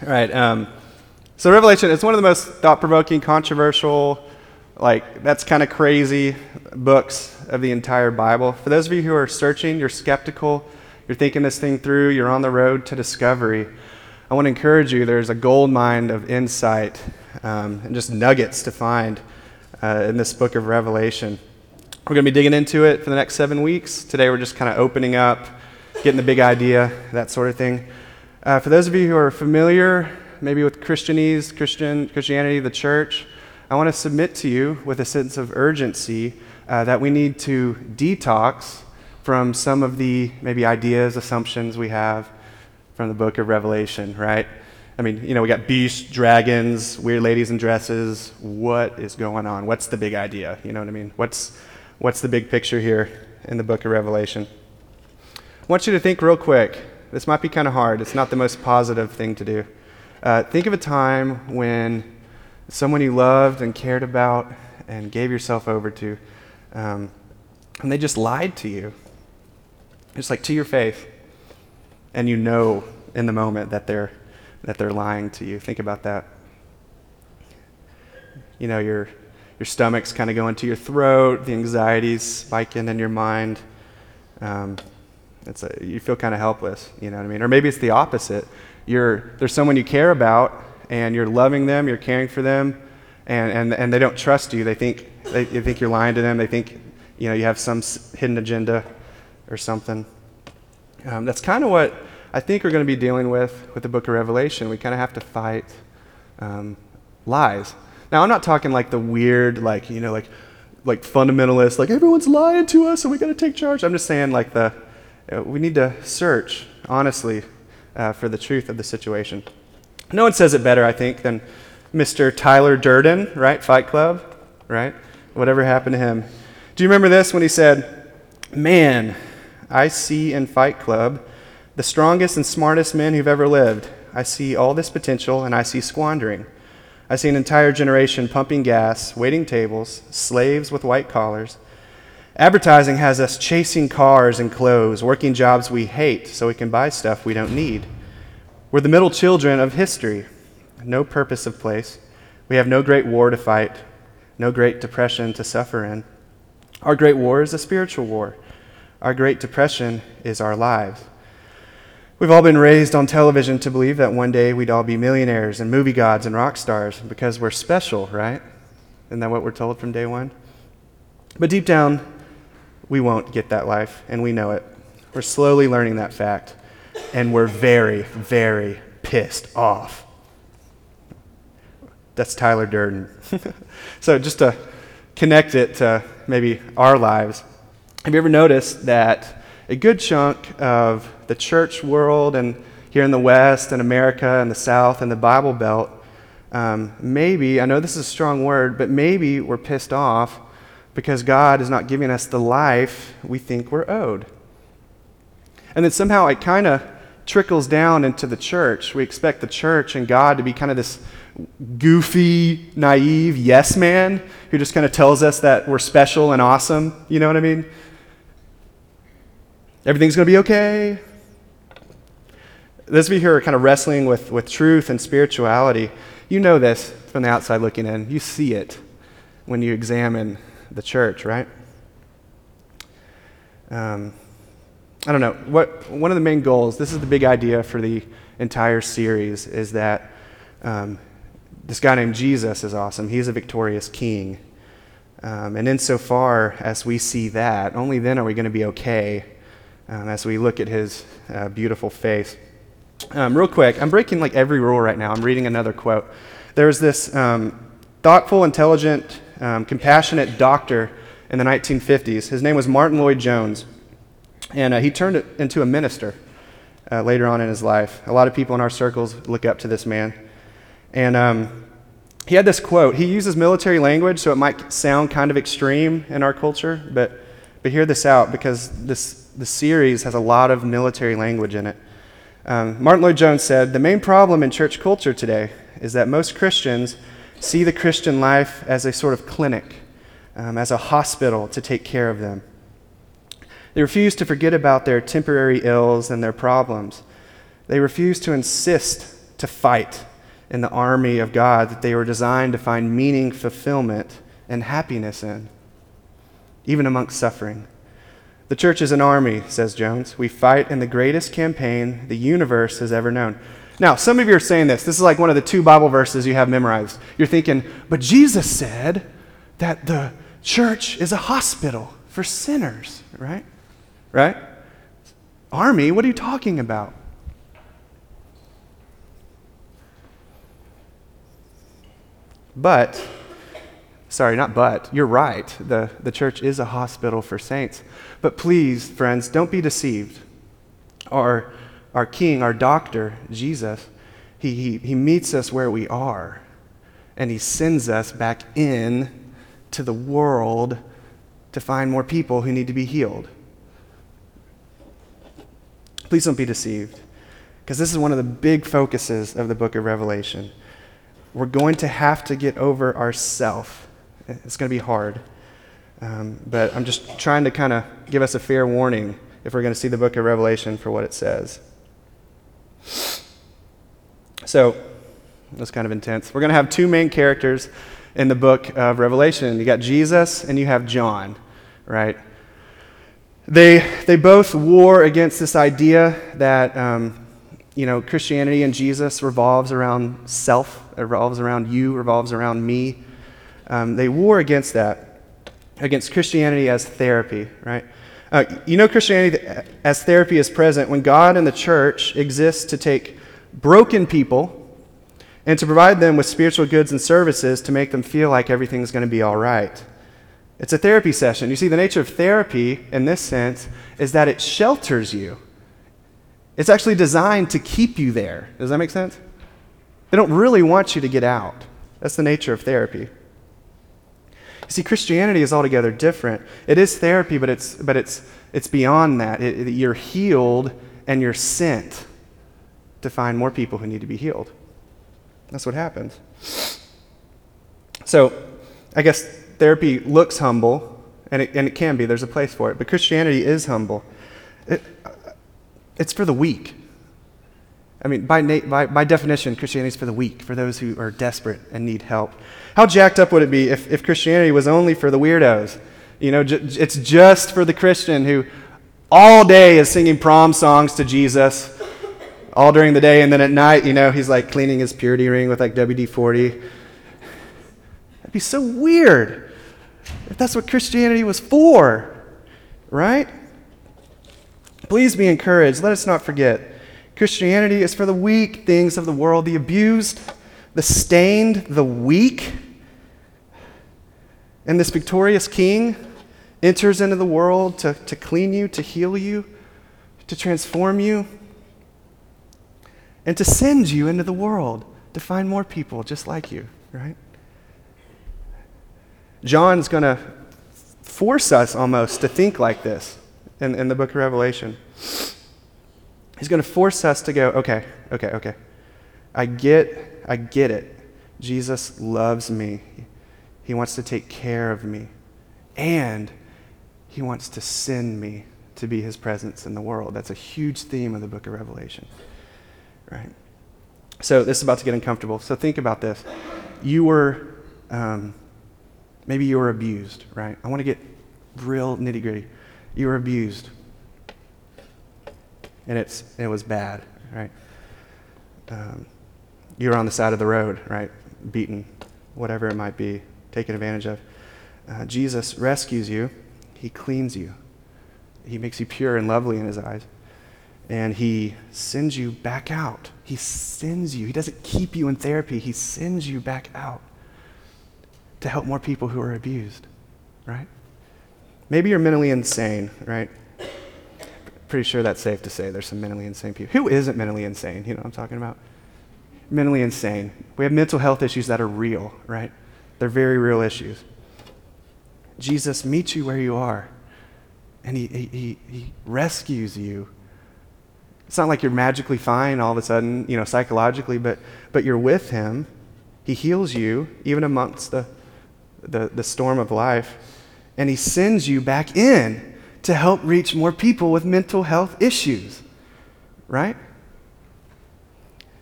All right. Um, so Revelation is one of the most thought-provoking, controversial, like that's kind of crazy books of the entire Bible. For those of you who are searching, you're skeptical, you're thinking this thing through, you're on the road to discovery. I want to encourage you. There's a gold mine of insight um, and just nuggets to find uh, in this book of Revelation. We're going to be digging into it for the next seven weeks. Today, we're just kind of opening up, getting the big idea, that sort of thing. Uh, for those of you who are familiar, maybe with Christianese, Christian, Christianity, the church, I want to submit to you with a sense of urgency uh, that we need to detox from some of the maybe ideas, assumptions we have from the book of Revelation, right? I mean, you know, we got beasts, dragons, weird ladies in dresses. What is going on? What's the big idea? You know what I mean? What's, what's the big picture here in the book of Revelation? I want you to think real quick this might be kind of hard. It's not the most positive thing to do. Uh, think of a time when someone you loved and cared about and gave yourself over to, um, and they just lied to you. Just like to your faith. And you know in the moment that they're, that they're lying to you. Think about that. You know, your, your stomach's kind of going to your throat, the anxiety's spiking in your mind. Um, it's a, you feel kind of helpless, you know what I mean? Or maybe it's the opposite. You're, there's someone you care about, and you're loving them, you're caring for them, and, and, and they don't trust you. They think, they, they think you're lying to them. They think you, know, you have some hidden agenda or something. Um, that's kind of what I think we're going to be dealing with with the book of Revelation. We kind of have to fight um, lies. Now, I'm not talking like the weird, like, you know, like, like fundamentalist, like everyone's lying to us and we got to take charge. I'm just saying, like, the, we need to search honestly uh, for the truth of the situation. No one says it better, I think, than Mr. Tyler Durden, right? Fight Club, right? Whatever happened to him. Do you remember this when he said, Man, I see in Fight Club the strongest and smartest men who've ever lived. I see all this potential and I see squandering. I see an entire generation pumping gas, waiting tables, slaves with white collars Advertising has us chasing cars and clothes, working jobs we hate so we can buy stuff we don't need. We're the middle children of history, no purpose of place. We have no great war to fight, no great depression to suffer in. Our great war is a spiritual war. Our great depression is our lives. We've all been raised on television to believe that one day we'd all be millionaires and movie gods and rock stars because we're special, right? Isn't that what we're told from day one? But deep down, we won't get that life, and we know it. We're slowly learning that fact, and we're very, very pissed off. That's Tyler Durden. so, just to connect it to maybe our lives, have you ever noticed that a good chunk of the church world and here in the West and America and the South and the Bible Belt, um, maybe, I know this is a strong word, but maybe we're pissed off because God is not giving us the life we think we're owed. And then somehow it kind of trickles down into the church. We expect the church and God to be kind of this goofy, naive yes man who just kind of tells us that we're special and awesome. You know what I mean? Everything's going to be okay. Those of you who are kind of wrestling with, with truth and spirituality, you know this from the outside looking in. You see it when you examine the church, right? Um, I don't know. What, one of the main goals, this is the big idea for the entire series, is that um, this guy named Jesus is awesome. He's a victorious king. Um, and insofar as we see that, only then are we going to be okay um, as we look at his uh, beautiful face. Um, real quick, I'm breaking like every rule right now. I'm reading another quote. There's this um, thoughtful, intelligent um, compassionate doctor in the 1950s. His name was Martyn Lloyd-Jones, and uh, he turned it into a minister uh, later on in his life. A lot of people in our circles look up to this man. And um, he had this quote. He uses military language, so it might sound kind of extreme in our culture, but, but hear this out because this, the series has a lot of military language in it. Um, Martyn Lloyd-Jones said, The main problem in church culture today is that most Christians see the Christian life as a sort of clinic, um, as a hospital to take care of them. They refuse to forget about their temporary ills and their problems. They refuse to insist to fight in the army of God that they were designed to find meaning, fulfillment, and happiness in, even amongst suffering. The church is an army, says Jones. We fight in the greatest campaign the universe has ever known. Now, some of you are saying this. This is like one of the two Bible verses you have memorized. You're thinking, but Jesus said that the church is a hospital for sinners, right? Right? Army, what are you talking about? But, sorry, not but, you're right. The, the church is a hospital for saints. But please, friends, don't be deceived. Our, our king, our doctor, Jesus, he, he, he meets us where we are, and he sends us back in to the world to find more people who need to be healed. Please don't be deceived, because this is one of the big focuses of the book of Revelation. We're going to have to get over ourself. It's going to be hard. Um, but I'm just trying to kind of give us a fair warning if we're going to see the book of Revelation for what it says. So, that's kind of intense. We're going to have two main characters in the book of Revelation. You got Jesus and you have John, right? They, they both war against this idea that, um, you know, Christianity and Jesus revolves around self, revolves around you, revolves around me. Um, they war against that, against Christianity as therapy, right? Uh, you know, Christianity as therapy is present when God and the church exists to take broken people and to provide them with spiritual goods and services to make them feel like everything's going to be all right. It's a therapy session. You see, the nature of therapy in this sense is that it shelters you. It's actually designed to keep you there. Does that make sense? They don't really want you to get out. That's the nature of therapy. See, Christianity is altogether different. It is therapy, but it's, but it's, it's beyond that. It, it, you're healed and you're sent to find more people who need to be healed. That's what happens. So, I guess therapy looks humble, and it, and it can be, there's a place for it, but Christianity is humble. It, it's for the weak. I mean, by, na- by, by definition, Christianity is for the weak, for those who are desperate and need help. How jacked up would it be if, if Christianity was only for the weirdos? You know, j- it's just for the Christian who all day is singing prom songs to Jesus, all during the day, and then at night, you know, he's like cleaning his purity ring with like WD 40. That'd be so weird if that's what Christianity was for, right? Please be encouraged. Let us not forget. Christianity is for the weak things of the world, the abused, the stained, the weak. And this victorious king enters into the world to, to clean you, to heal you, to transform you, and to send you into the world to find more people just like you, right? John's going to force us almost to think like this in, in the book of Revelation. He's going to force us to go, okay, okay, okay. I get, I get it. Jesus loves me. He wants to take care of me. And he wants to send me to be his presence in the world. That's a huge theme of the book of Revelation. Right? So this is about to get uncomfortable. So think about this. You were um, Maybe you were abused, right? I want to get real nitty gritty. You were abused, and it's it was bad, right? Um, you were on the side of the road, right? Beaten, whatever it might be, taken advantage of. Uh, Jesus rescues you. He cleans you. He makes you pure and lovely in His eyes. And He sends you back out. He sends you. He doesn't keep you in therapy, He sends you back out to help more people who are abused, right? Maybe you're mentally insane, right? Pretty sure that's safe to say there's some mentally insane people. Who isn't mentally insane? You know what I'm talking about? Mentally insane. We have mental health issues that are real, right? They're very real issues. Jesus meets you where you are, and he, he, he rescues you. It's not like you're magically fine all of a sudden, you know, psychologically, but, but you're with him. He heals you, even amongst the the, the storm of life, and He sends you back in to help reach more people with mental health issues, right?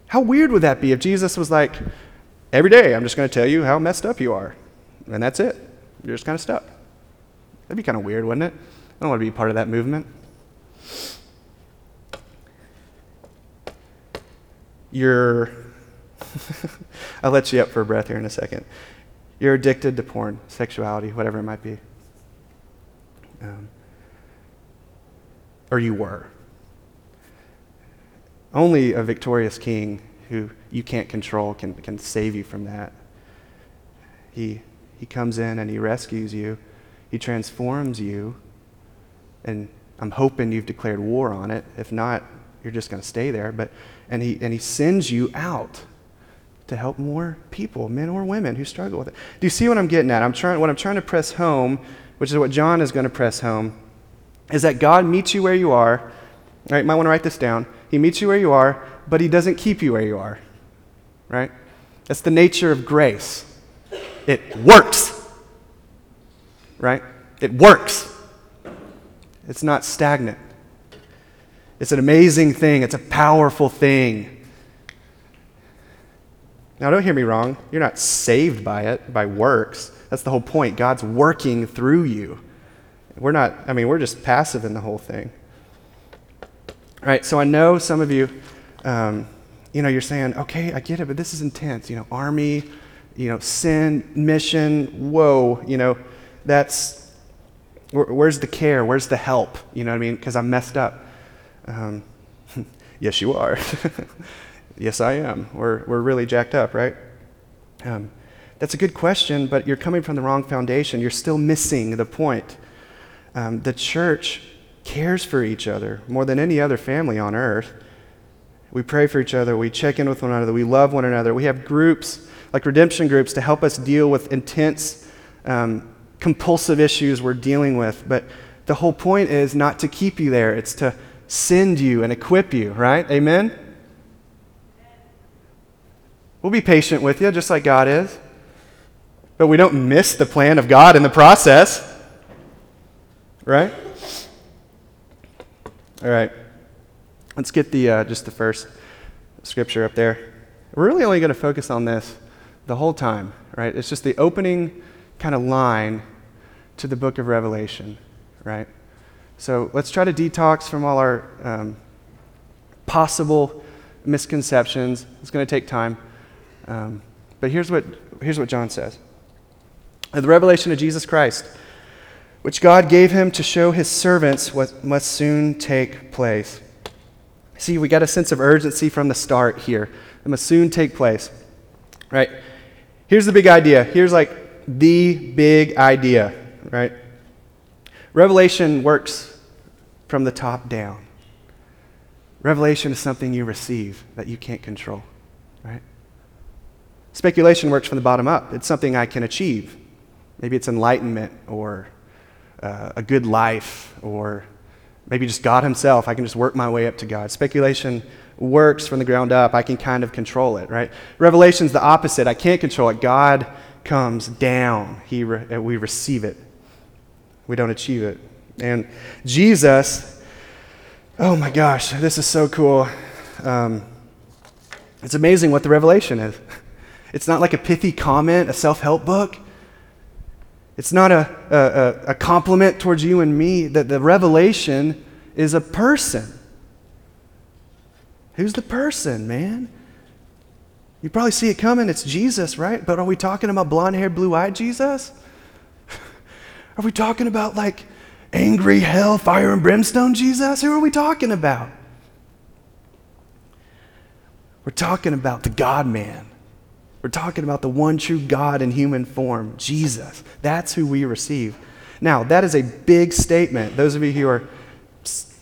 How weird would that be if Jesus was like, every day I'm just going to tell you how messed up you are, and that's it? You're just kind of stuck. That'd be kind of weird, wouldn't it? I don't want to be part of that movement. You're, I'll let you up for a breath here in a second. You're addicted to porn, sexuality, whatever it might be. Um, or you were. Only a victorious king who you can't control can, can save you from that. He, he comes in and he rescues you, he transforms you, and I'm hoping you've declared war on it. If not, you're just going to stay there. But, and, he, and he sends you out to help more people, men or women, who struggle with it. Do you see what I'm getting at? I'm trying, what I'm trying to press home, which is what John is going to press home, is that God meets you where you are. Right, you might want to write this down. He meets you where you are, but he doesn't keep you where you are. Right? That's the nature of grace. It works. Right? It works. It's not stagnant. It's an amazing thing. It's a powerful thing. Now, don't hear me wrong. You're not saved by it, by works. That's the whole point. God's working through you. We're not, I mean, we're just passive in the whole thing. All right, so I know some of you, um, you know, you're saying, okay, I get it, but this is intense. You know, army, you know, sin, mission, whoa, you know, that's, where, where's the care? Where's the help? You know what I mean? Because I'm messed up. Um, yes, you are. yes, I am. We're, we're really jacked up, right? Um, that's a good question, but you're coming from the wrong foundation. You're still missing the point. Um, the church cares for each other more than any other family on earth. We pray for each other. We check in with one another. We love one another. We have groups, like redemption groups, to help us deal with intense, um, compulsive issues we're dealing with. But the whole point is not to keep you there, it's to send you and equip you, right? Amen? We'll be patient with you, just like God is. But we don't miss the plan of God in the process. Right? All right. Let's get the uh, just the first scripture up there. We're really only going to focus on this the whole time, right? It's just the opening kind of line to the book of Revelation, right? So let's try to detox from all our um, possible misconceptions. It's going to take time. Um, but here's what, here's what John says The revelation of Jesus Christ, which God gave him to show his servants what must soon take place. See, we got a sense of urgency from the start here. It must soon take place. Right? Here's the big idea. Here's like the big idea, right? Revelation works from the top down. Revelation is something you receive that you can't control, right? Speculation works from the bottom up. It's something I can achieve. Maybe it's enlightenment or uh, a good life or maybe just God Himself. I can just work my way up to God. Speculation works from the ground up. I can kind of control it, right? Revelation's the opposite. I can't control it. God comes down. He re- we receive it we don't achieve it. And Jesus, oh my gosh, this is so cool. Um, it's amazing what the revelation is. It's not like a pithy comment, a self help book. It's not a, a, a, compliment towards you and me. That the revelation is a person. Who's the person, man? You probably see it coming. It's Jesus, right? But are we talking about blonde haired, blue eyed Jesus? Are we talking about like angry hell, fire, and brimstone Jesus? Who are we talking about? We're talking about the God man. We're talking about the one true God in human form, Jesus. That's who we receive. Now, that is a big statement. Those of you who are,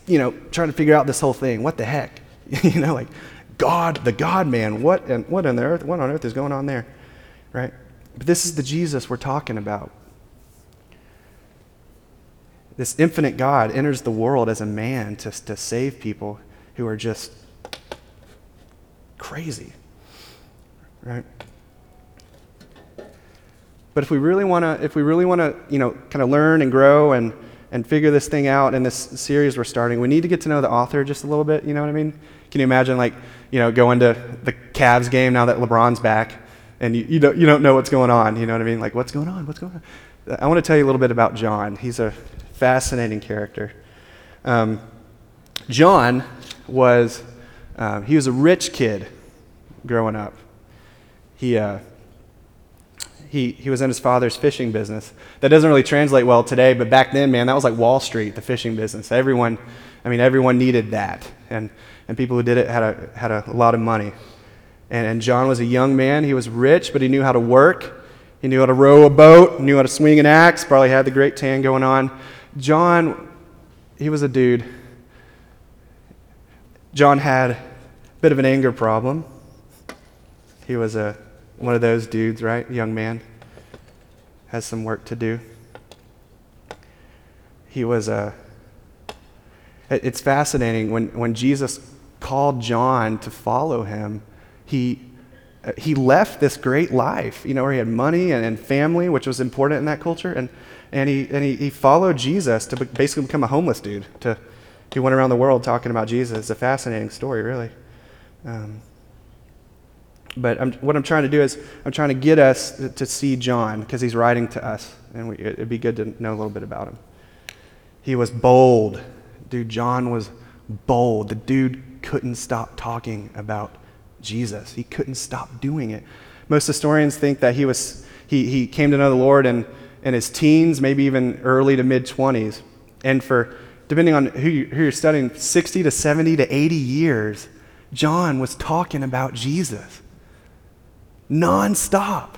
you know, trying to figure out this whole thing, what the heck? you know, like God, the God man, what, and what on earth, what on earth is going on there? Right? But this is the Jesus we're talking about. This infinite God enters the world as a man to, to save people who are just crazy. Right? But if we really want to, if we really want to, you know, kind of learn and grow and, and figure this thing out in this series we're starting, we need to get to know the author just a little bit. You know what I mean? Can you imagine, like, you know, going to the Cavs game now that LeBron's back, and you, you, don't, you don't know what's going on? You know what I mean? Like, what's going on? What's going on? I want to tell you a little bit about John. He's a fascinating character. Um, John was um, he was a rich kid growing up. He uh, he, he was in his father's fishing business. That doesn't really translate well today, but back then, man, that was like Wall Street, the fishing business. Everyone, I mean, everyone needed that. And, and people who did it had a, had a lot of money. And, and John was a young man. He was rich, but he knew how to work. He knew how to row a boat, knew how to swing an axe, probably had the great tan going on. John, he was a dude. John had a bit of an anger problem. He was a one of those dudes, right? Young man. Has some work to do. He was a. It's fascinating when, when Jesus called John to follow him, he, uh, he left this great life, you know, where he had money and, and family, which was important in that culture, and, and, he, and he, he followed Jesus to basically become a homeless dude. To, he went around the world talking about Jesus. It's a fascinating story, really. Um, but I'm, what I'm trying to do is I'm trying to get us to, see John because he's writing to us, and we, it'd be good to know a little bit about him. He was bold. Dude, John was bold. The dude couldn't stop talking about Jesus. He couldn't stop doing it. Most historians think that he, was, he, he came to know the Lord in, in his teens, maybe even early to mid 20s. And for, depending on who, you, who you're studying, 60 to 70 to 80 years, John was talking about Jesus nonstop.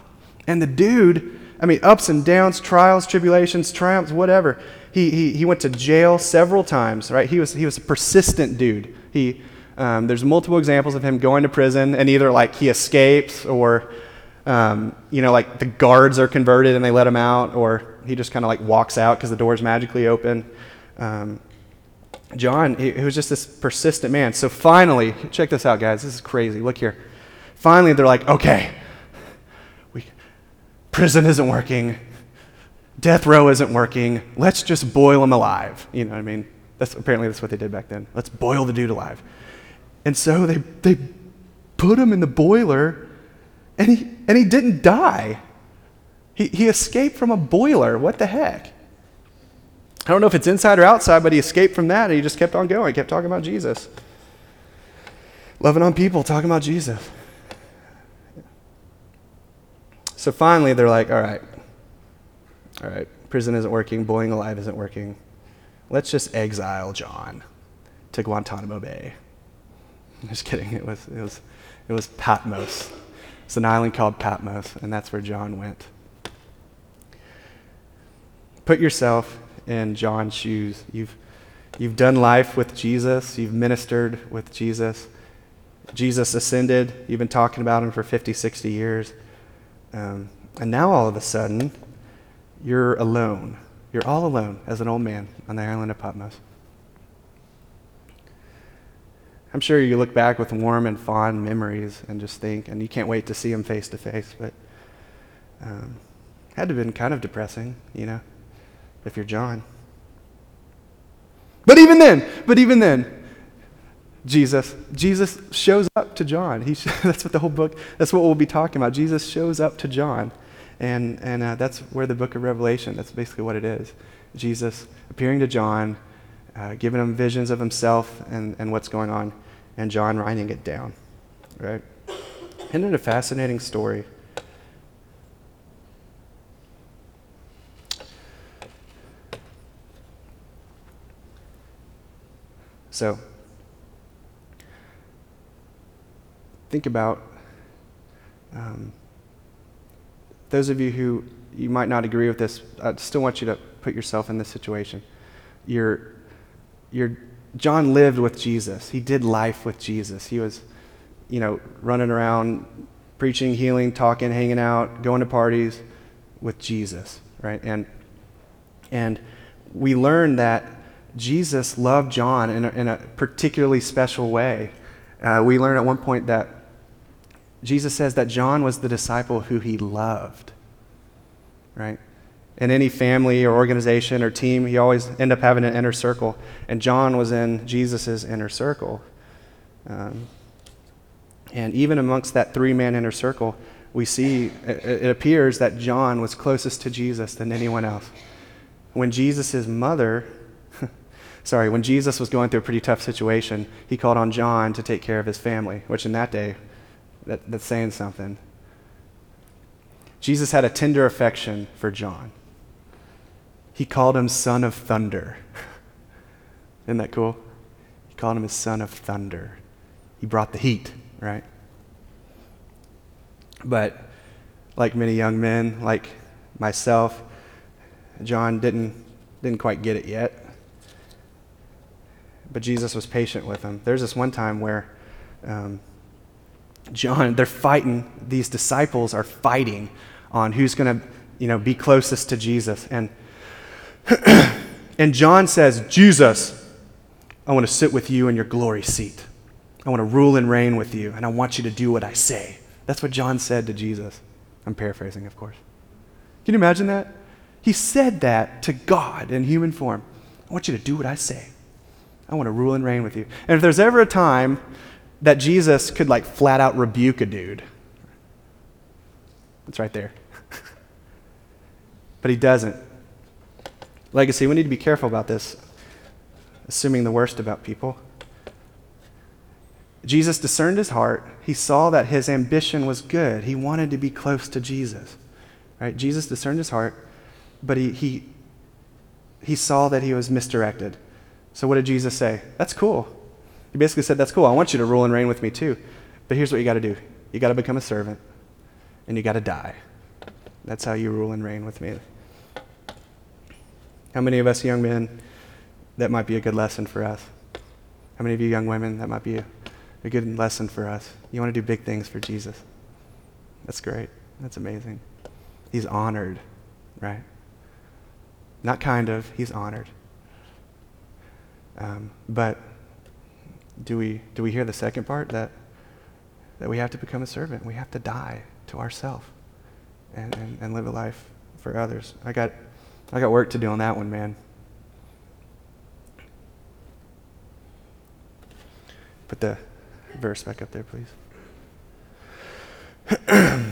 And the dude, I mean, ups and downs, trials, tribulations, triumphs, whatever. He, he, he went to jail several times, right? He was, he was a persistent dude. He, um, there's multiple examples of him going to prison and either like he escapes or, um, you know, like the guards are converted and they let him out or he just kind of like walks out because the door's magically open. Um, John, he, he was just this persistent man. So finally, check this out, guys. This is crazy. Look here. Finally, they're like, okay, we, prison isn't working, death row isn't working. Let's just boil him alive. You know what I mean? That's apparently that's what they did back then. Let's boil the dude alive. And so they they put him in the boiler, and he and he didn't die. He he escaped from a boiler. What the heck? I don't know if it's inside or outside, but he escaped from that and he just kept on going, kept talking about Jesus. Loving on people, talking about Jesus. So finally, they're like, all right, all right, prison isn't working, boiling alive isn't working. Let's just exile John to Guantanamo Bay. I'm just kidding. It was, it was, it was Patmos. It's an island called Patmos, and that's where John went. Put yourself in John's shoes. You've, you've done life with Jesus, you've ministered with Jesus. Jesus ascended, you've been talking about him for 50, 60 years. Um, and now all of a sudden, you're alone. You're all alone as an old man on the island of Patmos. I'm sure you look back with warm and fond memories and just think, and you can't wait to see him face to face. But um, had to have been kind of depressing, you know, if you're John. But even then, but even then, Jesus. Jesus shows up to John. He, that's what the whole book, that's what we'll be talking about. Jesus shows up to John. And, and uh, that's where the book of Revelation, that's basically what it is. Jesus appearing to John, uh, giving him visions of himself and, and what's going on, and John writing it down. Right? Isn't it a fascinating story? So, think about um, those of you who you might not agree with this. I still want you to put yourself in this situation. You're, you're, John lived with Jesus. He did life with Jesus. He was, you know, running around, preaching, healing, talking, hanging out, going to parties with Jesus, right? And and we learn that Jesus loved John in a, in a particularly special way. Uh, we learn at one point that Jesus says that John was the disciple who he loved, right? in any family or organization or team, you always end up having an inner circle. And John was in Jesus' inner circle. Um, and even amongst that three man inner circle, we see it, it appears that John was closest to Jesus than anyone else. When Jesus' mother, sorry, when Jesus was going through a pretty tough situation, he called on John to take care of his family, which in that day, that, that's saying something. Jesus had a tender affection for John. He called him son of thunder. Isn't that cool? He called him his son of thunder. He brought the heat, right? But like many young men, like myself, John didn't, didn't quite get it yet. But Jesus was patient with him. There's this one time where um, John, they're fighting, these disciples are fighting on who's going to you know, be closest to Jesus. And, and John says, Jesus, I want to sit with you in your glory seat. I want to rule and reign with you, and I want you to do what I say. That's what John said to Jesus. I'm paraphrasing, of course. Can you imagine that? He said that to God in human form. I want you to do what I say. I want to rule and reign with you. And if there's ever a time that Jesus could like flat out rebuke a dude, it's right there. but he doesn't. Legacy, we need to be careful about this, assuming the worst about people. Jesus discerned his heart. He saw that his ambition was good. He wanted to be close to Jesus. Right? Jesus discerned his heart, but he, he, he saw that he was misdirected. So what did Jesus say? That's cool. He basically said, That's cool. I want you to rule and reign with me too. But here's what you got to do you got to become a servant, and you got to die. That's how you rule and reign with me. How many of us young men, that might be a good lesson for us? How many of you young women, that might be a a good lesson for us. You want to do big things for Jesus. That's great. That's amazing. He's honored, right? Not kind of, he's honored. Um, but do we, do we hear the second part that, that we have to become a servant? We have to die to ourselves and, and, and live a life for others. I got, I got work to do on that one, man. Put the verse back up there, please.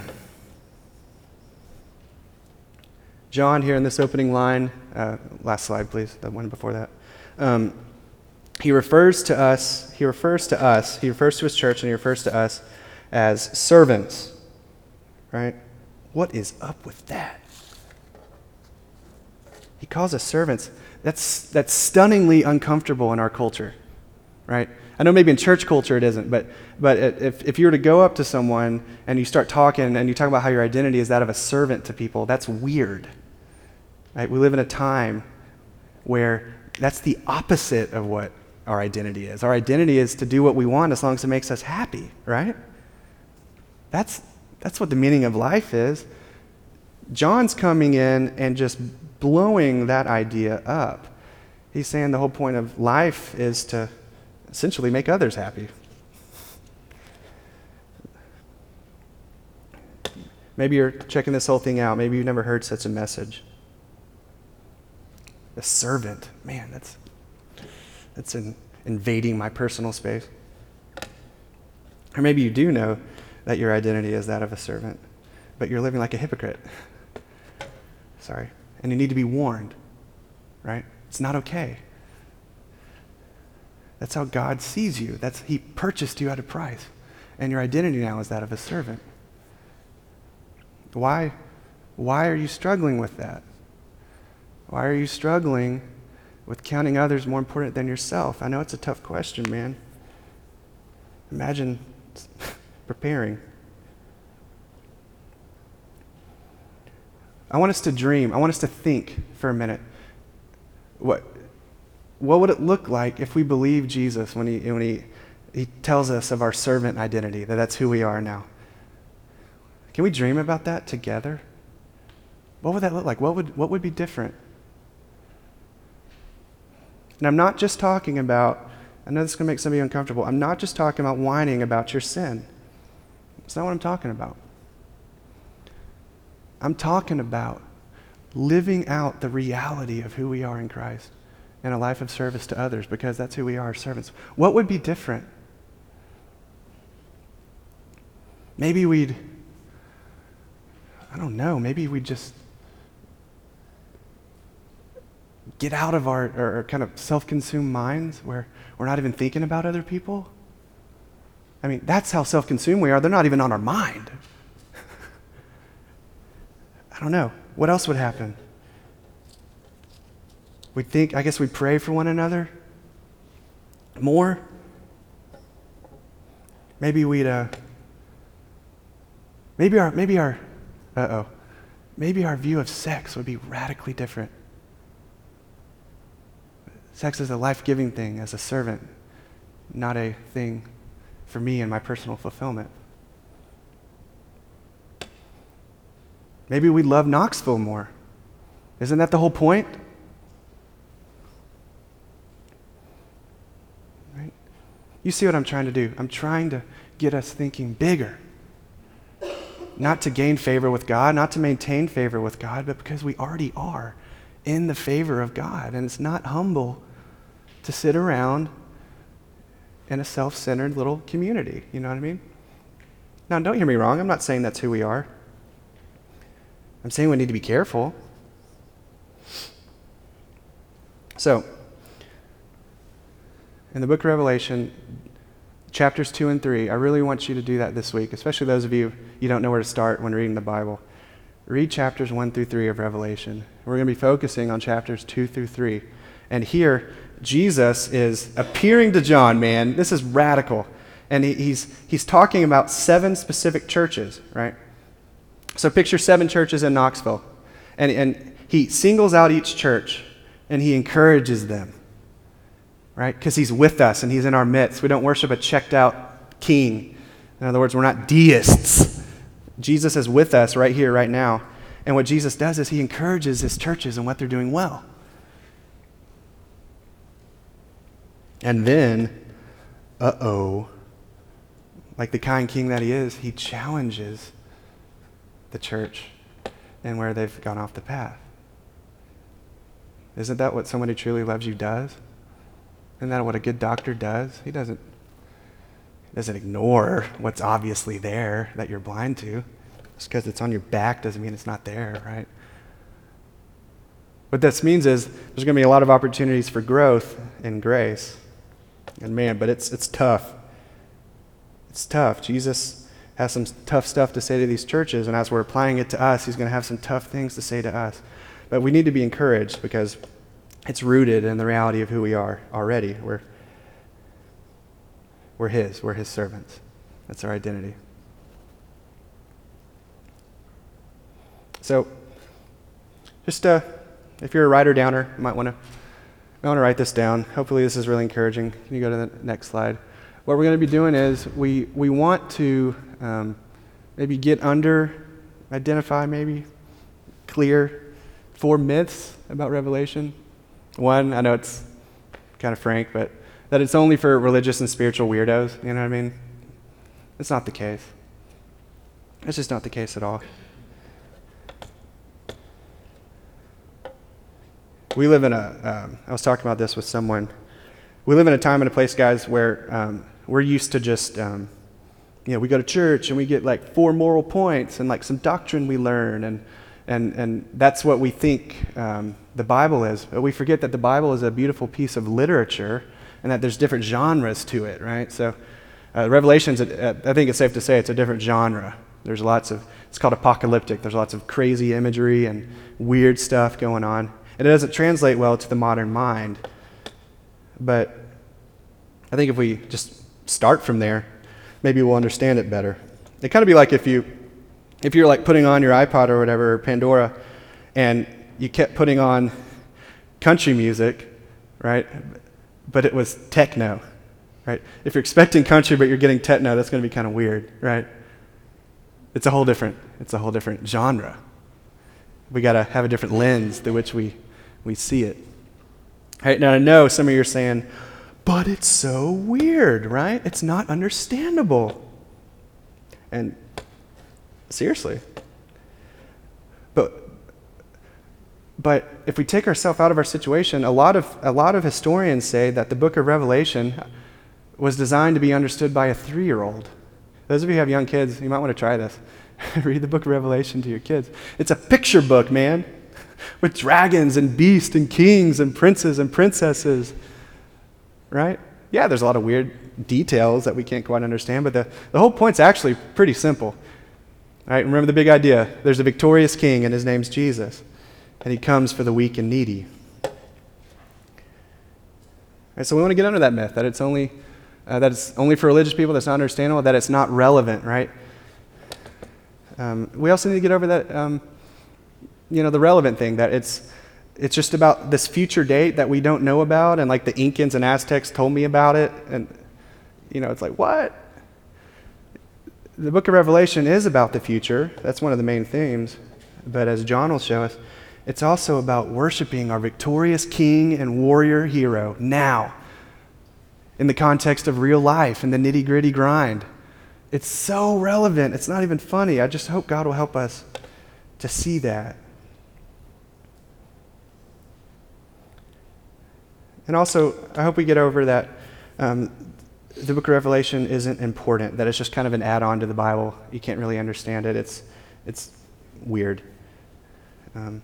John, here in this opening line, uh, last slide, please, the one before that. Um, he refers to us, he refers to us, he refers to his church, and he refers to us as servants, right? What is up with that? He calls us servants. That's, that's stunningly uncomfortable in our culture, right? I know maybe in church culture it isn't, but, but if, if you were to go up to someone and you start talking and you talk about how your identity is that of a servant to people, that's weird. Right? We live in a time where that's the opposite of what our identity is. Our identity is to do what we want as long as it makes us happy, right? That's, that's what the meaning of life is. John's coming in and just blowing that idea up. He's saying the whole point of life is to essentially make others happy. Maybe you're checking this whole thing out. Maybe you've never heard such a message. A servant. Man, that's, that's in, invading my personal space. Or maybe you do know that your identity is that of a servant, but you're living like a hypocrite. Sorry. And you need to be warned, right? It's not okay. That's how God sees you. That's He purchased you at a price. And your identity now is that of a servant. Why, why are you struggling with that? Why are you struggling with counting others more important than yourself? I know it's a tough question, man. Imagine preparing. I want us to dream. I want us to think for a minute. What, what would it look like if we believe Jesus when he, when he, he tells us of our servant identity, that that's who we are now? Can we dream about that together? What would that look like? What would, what would be different? And I'm not just talking about, I know this is going to make some of you uncomfortable. I'm not just talking about whining about your sin. That's not what I'm talking about. I'm talking about living out the reality of who we are in Christ and a life of service to others because that's who we are, servants. What would be different? Maybe we'd, I don't know, maybe we'd just get out of our, our kind of self consumed minds where we're not even thinking about other people. I mean, that's how self consumed we are. They're not even on our mind. I don't know. What else would happen? We'd think, I guess we'd pray for one another more. Maybe we'd, uh, maybe our, maybe our, uh oh, maybe our view of sex would be radically different. Sex is a life giving thing as a servant, not a thing for me and my personal fulfillment. Maybe we love Knoxville more. Isn't that the whole point? Right? You see what I'm trying to do? I'm trying to get us thinking bigger. Not to gain favor with God, not to maintain favor with God, but because we already are in the favor of God. And it's not humble to sit around in a self centered little community. You know what I mean? Now, don't hear me wrong. I'm not saying that's who we are. I'm saying we need to be careful. So, in the book of Revelation, chapters 2 and 3, I really want you to do that this week, especially those of you you don't know where to start when reading the Bible. Read chapters 1 through 3 of Revelation. We're going to be focusing on chapters 2 through 3. And here, Jesus is appearing to John, man. This is radical. And he, he's, he's talking about seven specific churches, right? So picture seven churches in Knoxville. And, and he singles out each church and he encourages them, right? Because he's with us and he's in our midst. We don't worship a checked out king. In other words, we're not deists. Jesus is with us right here, right now. And what Jesus does is he encourages his churches and what they're doing well. And then, uh oh, like the kind king that he is, he challenges the church and where they've gone off the path. Isn't that what somebody truly loves you does? Isn't that what a good doctor does? He doesn't, doesn't ignore what's obviously there that you're blind to. Just because it's on your back doesn't mean it's not there, right? What this means is there's going to be a lot of opportunities for growth in grace. And man, but it's, it's tough. It's tough. Jesus has some tough stuff to say to these churches, and as we're applying it to us, he's going to have some tough things to say to us. But we need to be encouraged because it's rooted in the reality of who we are already. We're, we're his, we're his servants. That's our identity. So, just uh, if you're a writer downer, you might want to might want to write this down. Hopefully, this is really encouraging. Can you go to the next slide? What we're going to be doing is we, we want to um, maybe get under, identify maybe, clear four myths about Revelation. One, I know it's kind of frank, but that it's only for religious and spiritual weirdos. You know what I mean? It's not the case. It's just not the case at all. We live in a. Um, I was talking about this with someone. We live in a time and a place, guys, where um, we're used to just um, you know, we go to church and we get like four moral points and like some doctrine we learn, and, and, and that's what we think um, the Bible is. But we forget that the Bible is a beautiful piece of literature and that there's different genres to it, right? So, uh, Revelation's, I think it's safe to say it's a different genre. There's lots of, it's called apocalyptic. There's lots of crazy imagery and weird stuff going on. And it doesn't translate well to the modern mind. But I think if we just start from there, maybe we'll understand it better. It kind of be like if you if you're like putting on your iPod or whatever, or Pandora, and you kept putting on country music, right? But it was techno, right? If you're expecting country but you're getting techno, that's going to be kind of weird, right? It's a whole different it's a whole different genre. We got to have a different lens through which we we see it. Right now, I know some of you are saying, but it's so weird, right? It's not understandable. And seriously. But but if we take ourselves out of our situation, a lot of, a lot of historians say that the book of Revelation was designed to be understood by a three year old. Those of you who have young kids, you might want to try this. Read the book of Revelation to your kids. It's a picture book, man, with dragons and beasts and kings and princes and princesses. Right? Yeah, there's a lot of weird details that we can't quite understand, but the, the whole point's actually pretty simple. All right, remember the big idea. There's a victorious king, and his name's Jesus and he comes for the weak and needy. So we want to get under that myth that it's only uh, that it's only for religious people. That's not understandable. That it's not relevant, right? Um, we also need to get over that, um, you know, the relevant thing that it's it's just about this future date that we don't know about, and like the Incans and Aztecs told me about it, and you know, it's like what? The book of Revelation is about the future. That's one of the main themes. But as John will show us, it's also about worshiping our victorious king and warrior hero now, in the context of real life and the nitty gritty grind. It's so relevant. It's not even funny. I just hope God will help us to see that. And also, I hope we get over that um, the book of Revelation isn't important, that it's just kind of an add on to the Bible. You can't really understand it, it's, it's weird. Um,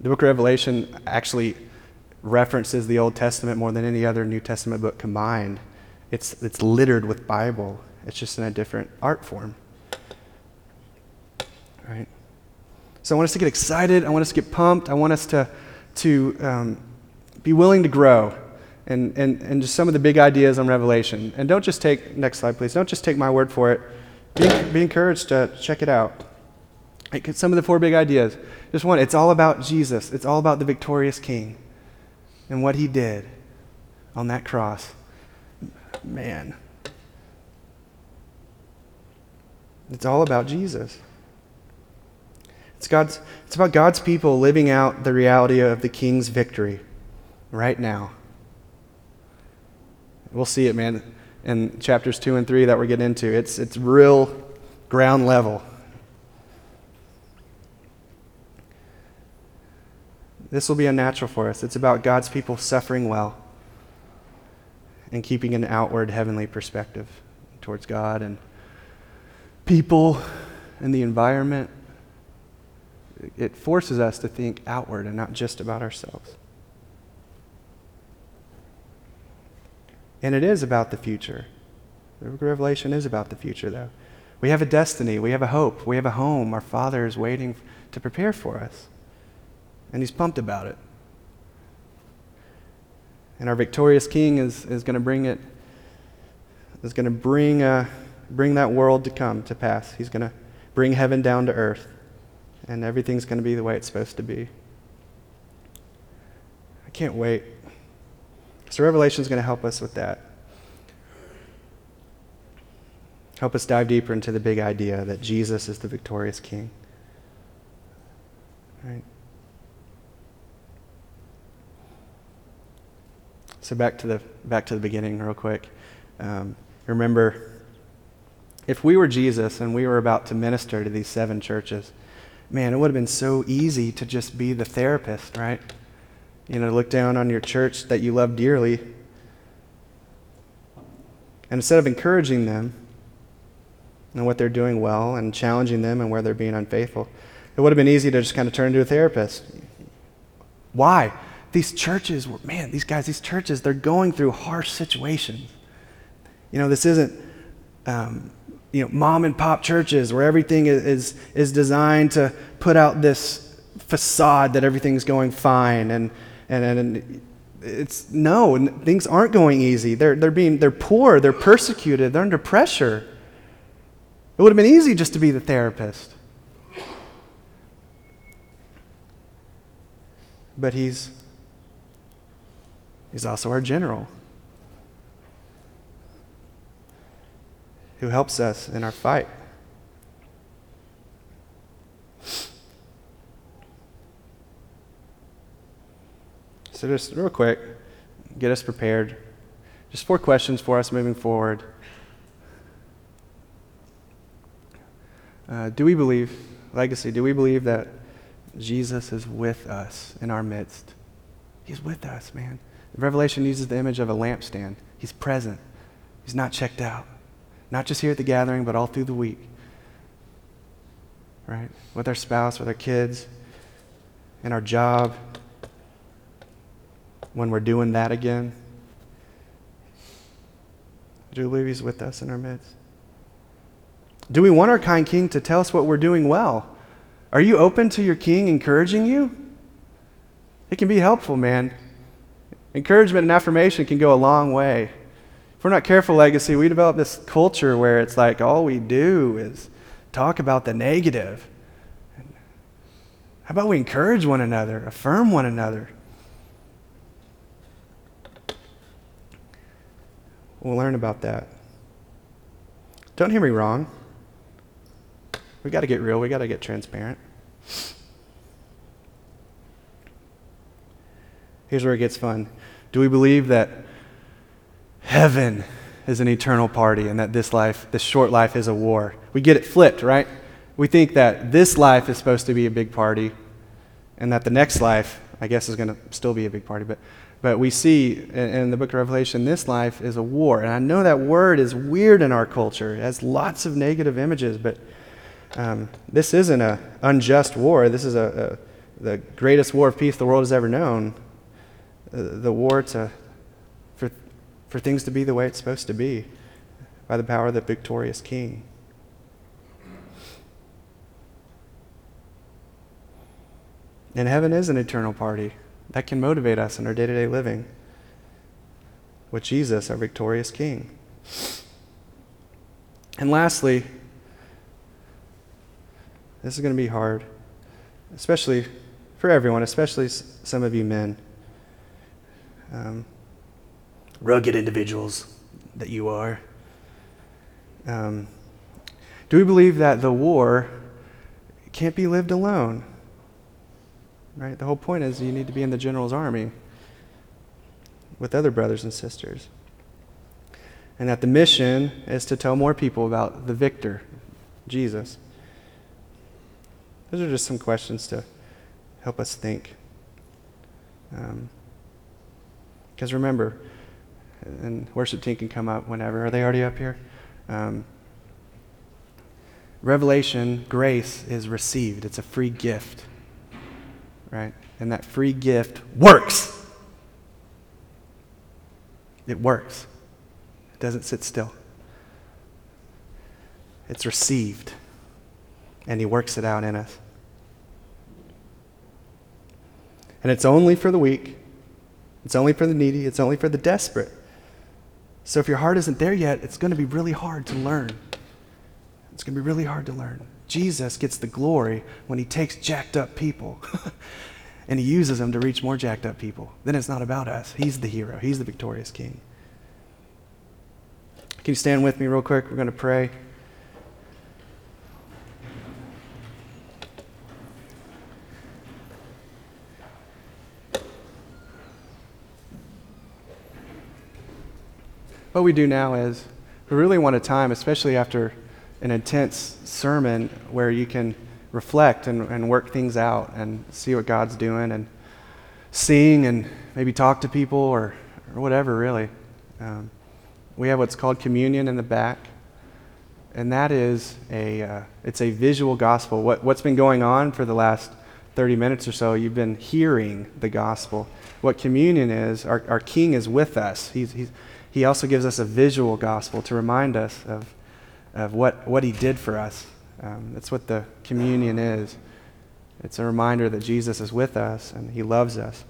the book of Revelation actually references the Old Testament more than any other New Testament book combined. It's, it's littered with Bible. It's just in a different art form. Right? So I want us to get excited. I want us to get pumped. I want us to, to um, be willing to grow and, and, and just some of the big ideas on Revelation. And don't just take, next slide, please. Don't just take my word for it. Be, be encouraged to check it out. Some of the four big ideas. Just one, it's all about Jesus. It's all about the victorious King and what he did on that cross. Man. It's all about Jesus. It's, God's, it's about God's people living out the reality of the King's victory right now. We'll see it, man, in chapters 2 and 3 that we're getting into. It's, it's real ground level. This will be unnatural for us. It's about God's people suffering well and keeping an outward heavenly perspective towards God and people and the environment. It forces us to think outward and not just about ourselves. And it is about the future. Revelation is about the future, though. We have a destiny, we have a hope, we have a home. Our Father is waiting to prepare for us and he's pumped about it. And our victorious king is, is going to bring it, is going to bring, uh, bring that world to come to pass. He's going to bring heaven down to earth, and everything's going to be the way it's supposed to be. I can't wait. So, Revelation is going to help us with that. Help us dive deeper into the big idea that Jesus is the victorious king. Right. So back to the back to the beginning, real quick. Um, remember, if we were Jesus and we were about to minister to these seven churches, man, it would have been so easy to just be the therapist, right? You know, look down on your church that you love dearly, and instead of encouraging them and what they're doing well and challenging them and where they're being unfaithful, it would have been easy to just kind of turn to a therapist. Why? These churches were, man, these guys, these churches, they're going through harsh situations. You know, this isn't, um, you know, mom and pop churches where everything is, is, is designed to put out this facade that everything's going fine. And, and, and it's no, things aren't going easy. They're, they're being, they're poor, they're persecuted, they're under pressure. It would have been easy just to be the therapist. But he's He's also our general who helps us in our fight. So, just real quick, get us prepared. Just four questions for us moving forward. Uh, do we believe, legacy, do we believe that Jesus is with us in our midst. He's with us, man. Revelation uses the image of a lampstand. He's present. He's not checked out. Not just here at the gathering, but all through the week. Right? With our spouse, with our kids, in our job, when we're doing that again. Do we believe He's with us in our midst? Do we want our kind King to tell us what we're doing well? Are you open to your King encouraging you? It can be helpful, man. Encouragement and affirmation can go a long way. If we're not careful, legacy, we develop this culture where it's like all we do is talk about the negative. How about we encourage one another, affirm one another? We'll learn about that. Don't hear me wrong. We got to get real, we got to get transparent. Here's where it gets fun. Do we believe that heaven is an eternal party and that this life, this short life, is a war? We get it flipped, right? We think that this life is supposed to be a big party and that the next life, I guess, is going to still be a big party. But, but we see in, the book of Revelation, this life is a war. And I know that word is weird in our culture, it has lots of negative images, but um, this isn't an unjust war. This is a, a, the greatest war of peace the world has ever known. Uh, the war to, for, for things to be the way it's supposed to be by the power of the victorious king. And heaven is an eternal party that can motivate us in our day to day living with Jesus, our victorious King. And lastly, this is going to be hard, especially for everyone, especially some of you men. Um, rugged individuals that you are. Um, do we believe that the war can't be lived alone? Right? The whole point is you need to be in the general's army with other brothers and sisters. And that the mission is to tell more people about the victor, Jesus. Those are just some questions to help us think. Because remember, and worship team can come up whenever. Are they already up here? Um, Revelation, grace is received, it's a free gift right? And that free gift works. It works. It doesn't sit still. It's received. And He works it out in us. And it's only for the weak, it's only for the needy, it's only for the desperate. So if your heart isn't there yet, it's going to be really hard to learn. It's going to be really hard to learn. Jesus gets the glory when he takes jacked up people and he uses them to reach more jacked up people. Then it's not about us. He's the hero, he's the victorious king. Can you stand with me real quick? We're going to pray. What we do now is we really want a time, especially after an intense sermon where you can reflect and, and work things out and see what God's doing and sing and maybe talk to people or, or whatever, really. Um, we have what's called communion in the back. And that is a, uh, it's a visual gospel. What, what's been going on for the last 30 minutes or so, you've been hearing the gospel. What communion is, our, our king is with us. He's, he's, he also gives us a visual gospel to remind us of of what, what he did for us. Um, that's what the communion is. It's a reminder that Jesus is with us and he loves us.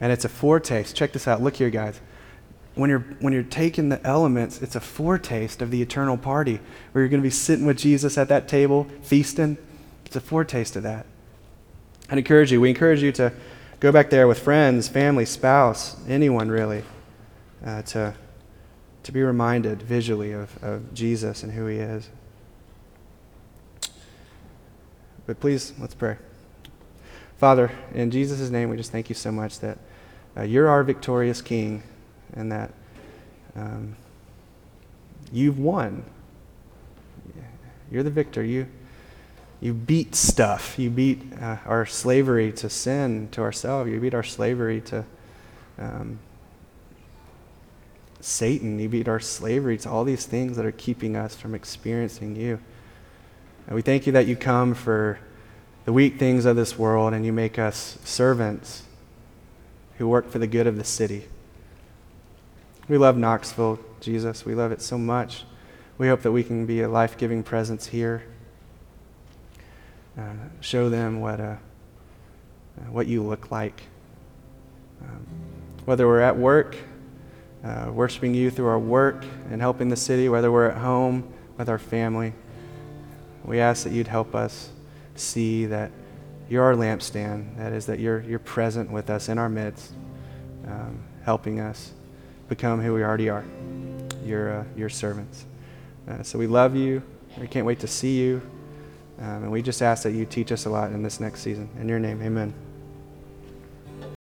And it's a foretaste. Check this out. Look here, guys. When you're, when you're taking the elements, it's a foretaste of the eternal party where you're going to be sitting with Jesus at that table, feasting. It's a foretaste of that. I'd encourage you, we encourage you to go back there with friends, family, spouse, anyone really, uh, to to be reminded visually of, of Jesus and who he is. But please, let's pray. Father, in Jesus' name, we just thank you so much that uh, you're our victorious King and that um, you've won. You're the victor. You, you beat stuff. You beat uh, our slavery to sin, to ourselves. You beat our slavery to um, Satan. You beat our slavery to all these things that are keeping us from experiencing you. And we thank you that you come for the weak things of this world and you make us servants who work for the good of the city. We love Knoxville, Jesus. We love it so much. We hope that we can be a life giving presence here. Uh, show them what, uh, uh, what you look like. Um, whether we're at work, uh, worshiping you through our work and helping the city, whether we're at home with our family, we ask that you'd help us see that you're our lampstand. That is, that you're, you're present with us in our midst, um, helping us become who we already are, your, uh, your servants. Uh, so we love you. We can't wait to see you. Um, and we just ask that you teach us a lot in this next season. In your name, amen.